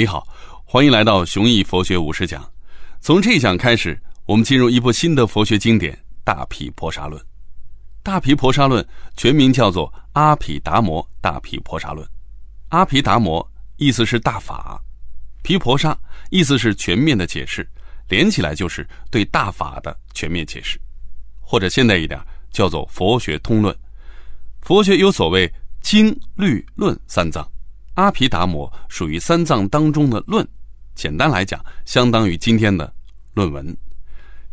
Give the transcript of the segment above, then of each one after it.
你好，欢迎来到雄毅佛学五十讲。从这一讲开始，我们进入一部新的佛学经典《大毗婆沙论》。《大毗婆沙论》全名叫做《阿毗达摩大毗婆沙论》。阿毗达摩意思是大法，毗婆沙意思是全面的解释，连起来就是对大法的全面解释，或者现代一点叫做佛学通论。佛学有所谓经、律、论三藏。阿毗达摩属于三藏当中的论，简单来讲，相当于今天的论文。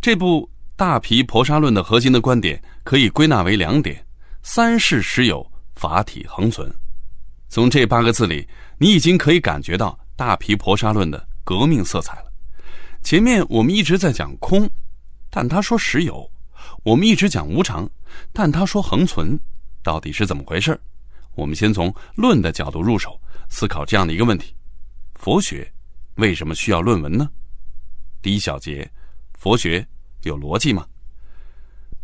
这部《大毗婆沙论》的核心的观点可以归纳为两点：三世实有，法体恒存。从这八个字里，你已经可以感觉到《大毗婆沙论》的革命色彩了。前面我们一直在讲空，但他说实有；我们一直讲无常，但他说恒存，到底是怎么回事？我们先从论的角度入手。思考这样的一个问题：佛学为什么需要论文呢？第一小节，佛学有逻辑吗？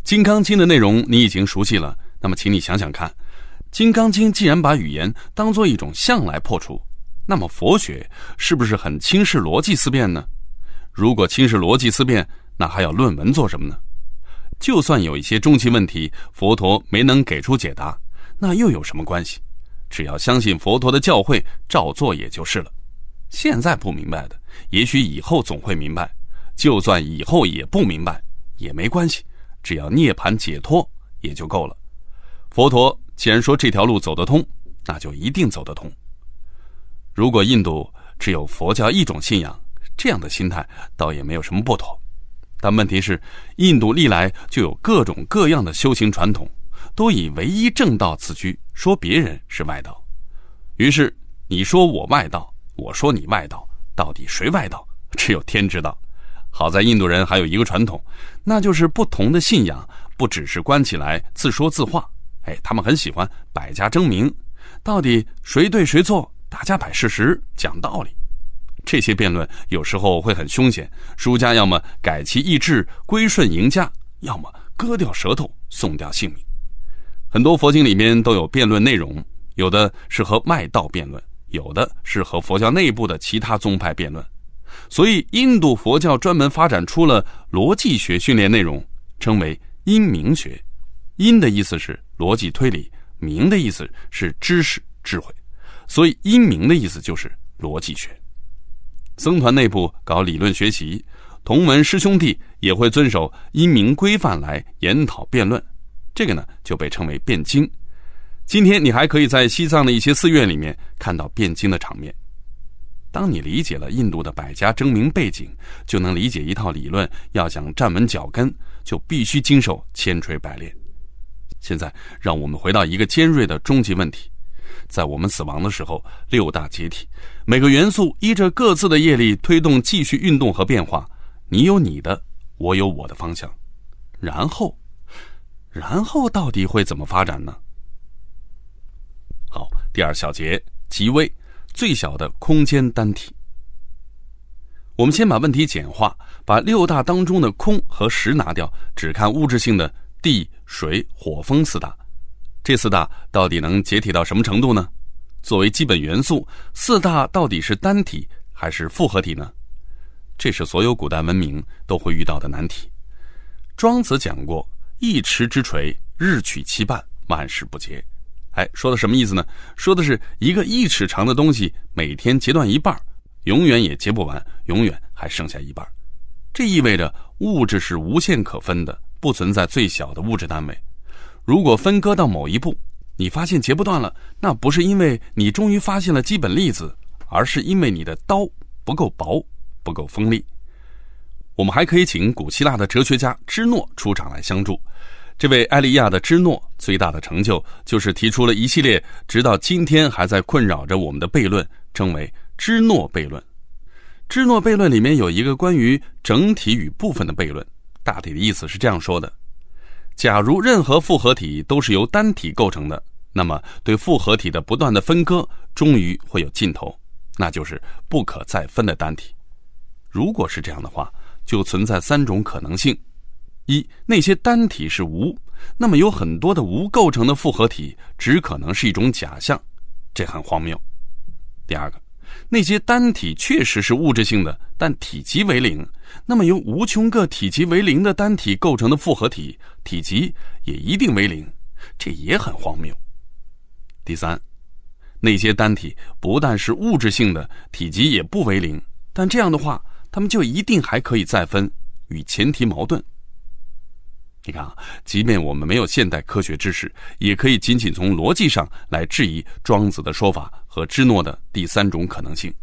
《金刚经》的内容你已经熟悉了，那么请你想想看，《金刚经》既然把语言当做一种相来破除，那么佛学是不是很轻视逻辑思辨呢？如果轻视逻辑思辨，那还要论文做什么呢？就算有一些终极问题，佛陀没能给出解答，那又有什么关系？只要相信佛陀的教诲，照做也就是了。现在不明白的，也许以后总会明白；就算以后也不明白，也没关系，只要涅槃解脱也就够了。佛陀既然说这条路走得通，那就一定走得通。如果印度只有佛教一种信仰，这样的心态倒也没有什么不妥。但问题是，印度历来就有各种各样的修行传统。都以唯一正道自居，说别人是外道。于是你说我外道，我说你外道，到底谁外道？只有天知道。好在印度人还有一个传统，那就是不同的信仰不只是关起来自说自话。哎，他们很喜欢百家争鸣，到底谁对谁错？大家摆事实，讲道理。这些辩论有时候会很凶险，输家要么改其意志归顺赢家，要么割掉舌头送掉性命。很多佛经里面都有辩论内容，有的是和外道辩论，有的是和佛教内部的其他宗派辩论。所以，印度佛教专门发展出了逻辑学训练内容，称为因明学。因的意思是逻辑推理，明的意思是知识智慧，所以因明的意思就是逻辑学。僧团内部搞理论学习，同门师兄弟也会遵守因明规范来研讨辩论。这个呢就被称为辩经。今天你还可以在西藏的一些寺院里面看到辩经的场面。当你理解了印度的百家争鸣背景，就能理解一套理论要想站稳脚跟，就必须经受千锤百炼。现在让我们回到一个尖锐的终极问题：在我们死亡的时候，六大解体，每个元素依着各自的业力推动继续运动和变化。你有你的，我有我的方向，然后。然后到底会怎么发展呢？好，第二小节极微最小的空间单体。我们先把问题简化，把六大当中的空和实拿掉，只看物质性的地、水、火、风四大。这四大到底能解体到什么程度呢？作为基本元素，四大到底是单体还是复合体呢？这是所有古代文明都会遇到的难题。庄子讲过。一池之锤，日取其半，万事不竭。哎，说的什么意思呢？说的是一个一尺长的东西，每天截断一半，永远也截不完，永远还剩下一半。这意味着物质是无限可分的，不存在最小的物质单位。如果分割到某一步，你发现截不断了，那不是因为你终于发现了基本粒子，而是因为你的刀不够薄，不够锋利。我们还可以请古希腊的哲学家芝诺出场来相助。这位埃利亚的芝诺最大的成就就是提出了一系列直到今天还在困扰着我们的悖论，称为芝诺悖论。芝诺悖论里面有一个关于整体与部分的悖论，大体的意思是这样说的：假如任何复合体都是由单体构成的，那么对复合体的不断的分割终于会有尽头，那就是不可再分的单体。如果是这样的话，就存在三种可能性：一，那些单体是无，那么有很多的无构成的复合体，只可能是一种假象，这很荒谬；第二个，那些单体确实是物质性的，但体积为零，那么由无穷个体积为零的单体构成的复合体，体积也一定为零，这也很荒谬。第三，那些单体不但是物质性的，体积也不为零，但这样的话，他们就一定还可以再分，与前提矛盾。你看啊，即便我们没有现代科学知识，也可以仅仅从逻辑上来质疑庄子的说法和芝诺的第三种可能性，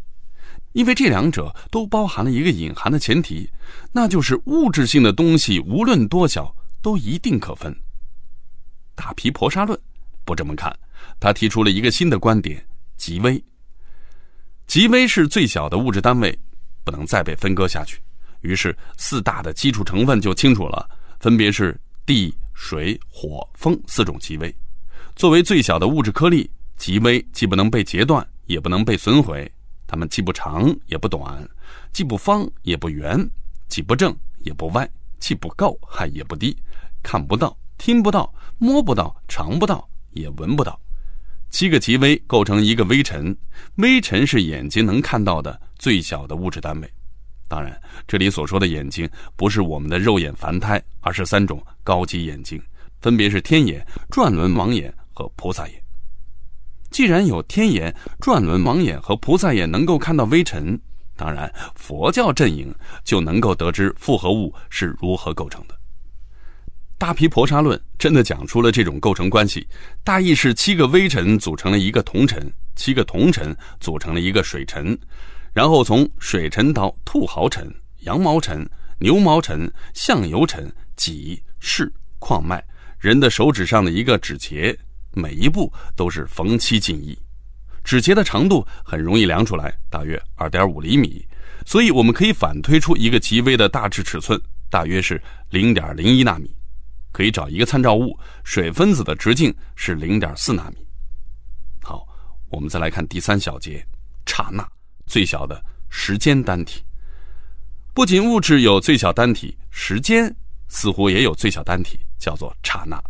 因为这两者都包含了一个隐含的前提，那就是物质性的东西无论多小都一定可分。大皮婆沙论不这么看，他提出了一个新的观点：极微。极微是最小的物质单位，不能再被分割下去。于是四大的基础成分就清楚了。分别是地、水、火、风四种极微。作为最小的物质颗粒，极微既不能被截断，也不能被损毁。它们既不长也不短，既不方也不圆，既不正也不歪，既不高还也不低，看不到、听不到、摸不到、尝不到，也闻不到。七个极微构成一个微尘，微尘是眼睛能看到的最小的物质单位。当然，这里所说的眼睛不是我们的肉眼凡胎，而是三种高级眼睛，分别是天眼、转轮王眼和菩萨眼。既然有天眼、转轮王眼和菩萨眼能够看到微尘，当然佛教阵营就能够得知复合物是如何构成的。大毗婆沙论真的讲出了这种构成关系，大意是七个微尘组成了一个铜尘，七个铜尘组成了一个水尘。然后从水尘到兔毫尘、羊毛尘、牛毛尘、象油尘、脊、室、矿脉，人的手指上的一个指节，每一步都是逢七进一。指节的长度很容易量出来，大约二点五厘米，所以我们可以反推出一个极微的大致尺寸，大约是零点零一纳米。可以找一个参照物，水分子的直径是零点四纳米。好，我们再来看第三小节，刹那。最小的时间单体，不仅物质有最小单体，时间似乎也有最小单体，叫做刹那。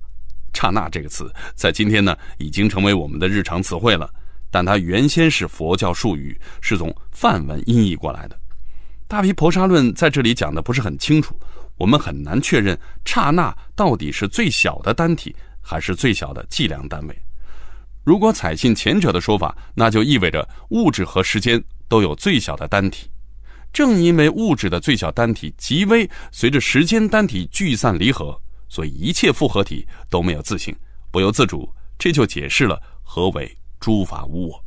刹那这个词在今天呢，已经成为我们的日常词汇了，但它原先是佛教术语，是从梵文音译过来的。大毗婆沙论在这里讲的不是很清楚，我们很难确认刹那到底是最小的单体，还是最小的计量单位。如果采信前者的说法，那就意味着物质和时间。都有最小的单体，正因为物质的最小单体极微，随着时间单体聚散离合，所以一切复合体都没有自性，不由自主。这就解释了何为诸法无我。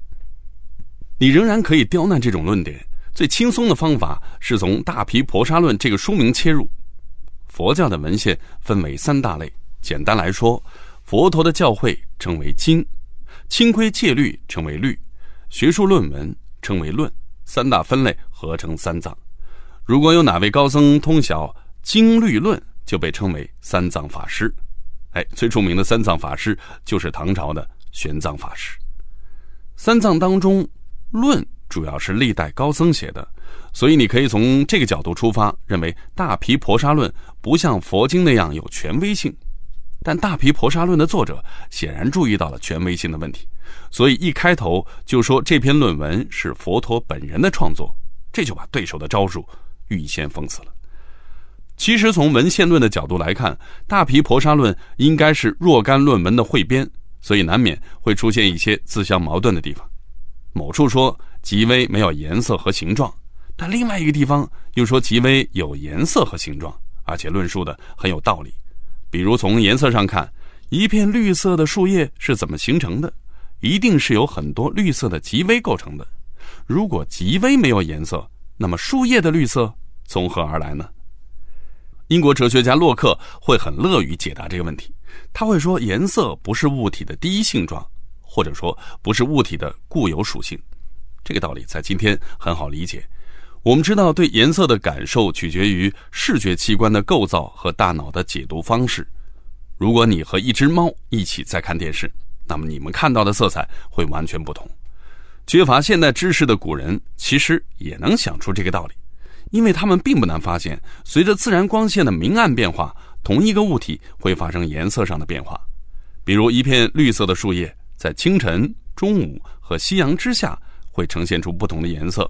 你仍然可以刁难这种论点，最轻松的方法是从《大毗婆沙论》这个书名切入。佛教的文献分为三大类，简单来说，佛陀的教诲称为经，清规戒律称为律，学术论文。称为论，三大分类合成三藏。如果有哪位高僧通晓经律论，就被称为三藏法师。哎，最著名的三藏法师就是唐朝的玄奘法师。三藏当中，论主要是历代高僧写的，所以你可以从这个角度出发，认为大毗婆沙论不像佛经那样有权威性。但大毗婆沙论的作者显然注意到了权威性的问题。所以一开头就说这篇论文是佛陀本人的创作，这就把对手的招数预先封死了。其实从文献论的角度来看，《大毗婆沙论》应该是若干论文的汇编，所以难免会出现一些自相矛盾的地方。某处说极微没有颜色和形状，但另外一个地方又说极微有颜色和形状，而且论述的很有道理。比如从颜色上看，一片绿色的树叶是怎么形成的？一定是由很多绿色的极微构成的。如果极微没有颜色，那么树叶的绿色从何而来呢？英国哲学家洛克会很乐于解答这个问题。他会说，颜色不是物体的第一性状，或者说不是物体的固有属性。这个道理在今天很好理解。我们知道，对颜色的感受取决于视觉器官的构造和大脑的解读方式。如果你和一只猫一起在看电视，那么你们看到的色彩会完全不同。缺乏现代知识的古人其实也能想出这个道理，因为他们并不难发现，随着自然光线的明暗变化，同一个物体会发生颜色上的变化。比如一片绿色的树叶，在清晨、中午和夕阳之下会呈现出不同的颜色。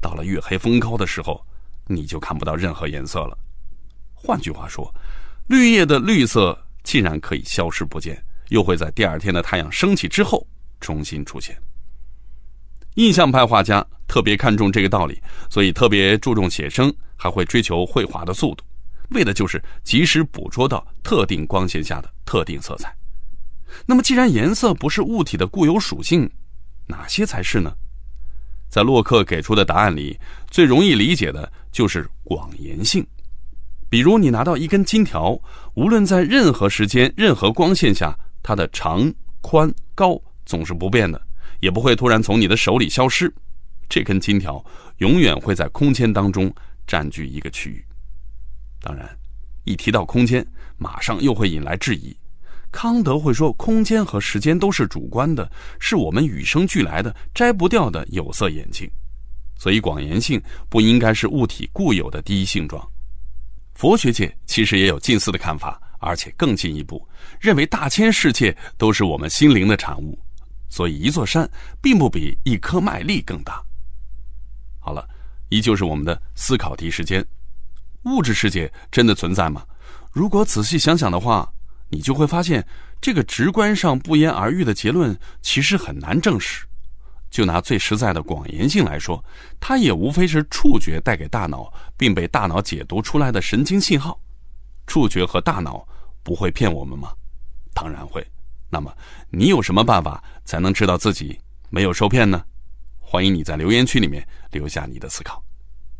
到了月黑风高的时候，你就看不到任何颜色了。换句话说，绿叶的绿色竟然可以消失不见，又会在第二天的太阳升起之后重新出现。印象派画家特别看重这个道理，所以特别注重写生，还会追求绘画的速度，为的就是及时捕捉到特定光线下的特定色彩。那么，既然颜色不是物体的固有属性，哪些才是呢？在洛克给出的答案里，最容易理解的就是广延性。比如，你拿到一根金条，无论在任何时间、任何光线下，它的长、宽、高总是不变的，也不会突然从你的手里消失。这根金条永远会在空间当中占据一个区域。当然，一提到空间，马上又会引来质疑。康德会说，空间和时间都是主观的，是我们与生俱来的、摘不掉的有色眼镜。所以，广延性不应该是物体固有的第一性状。佛学界其实也有近似的看法，而且更进一步，认为大千世界都是我们心灵的产物。所以，一座山并不比一颗麦粒更大。好了，依旧是我们的思考题时间：物质世界真的存在吗？如果仔细想想的话。你就会发现，这个直观上不言而喻的结论其实很难证实。就拿最实在的广延性来说，它也无非是触觉带给大脑并被大脑解读出来的神经信号。触觉和大脑不会骗我们吗？当然会。那么，你有什么办法才能知道自己没有受骗呢？欢迎你在留言区里面留下你的思考。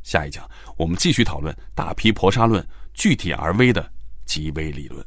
下一讲我们继续讨论大批婆沙论具体而微的极微理论。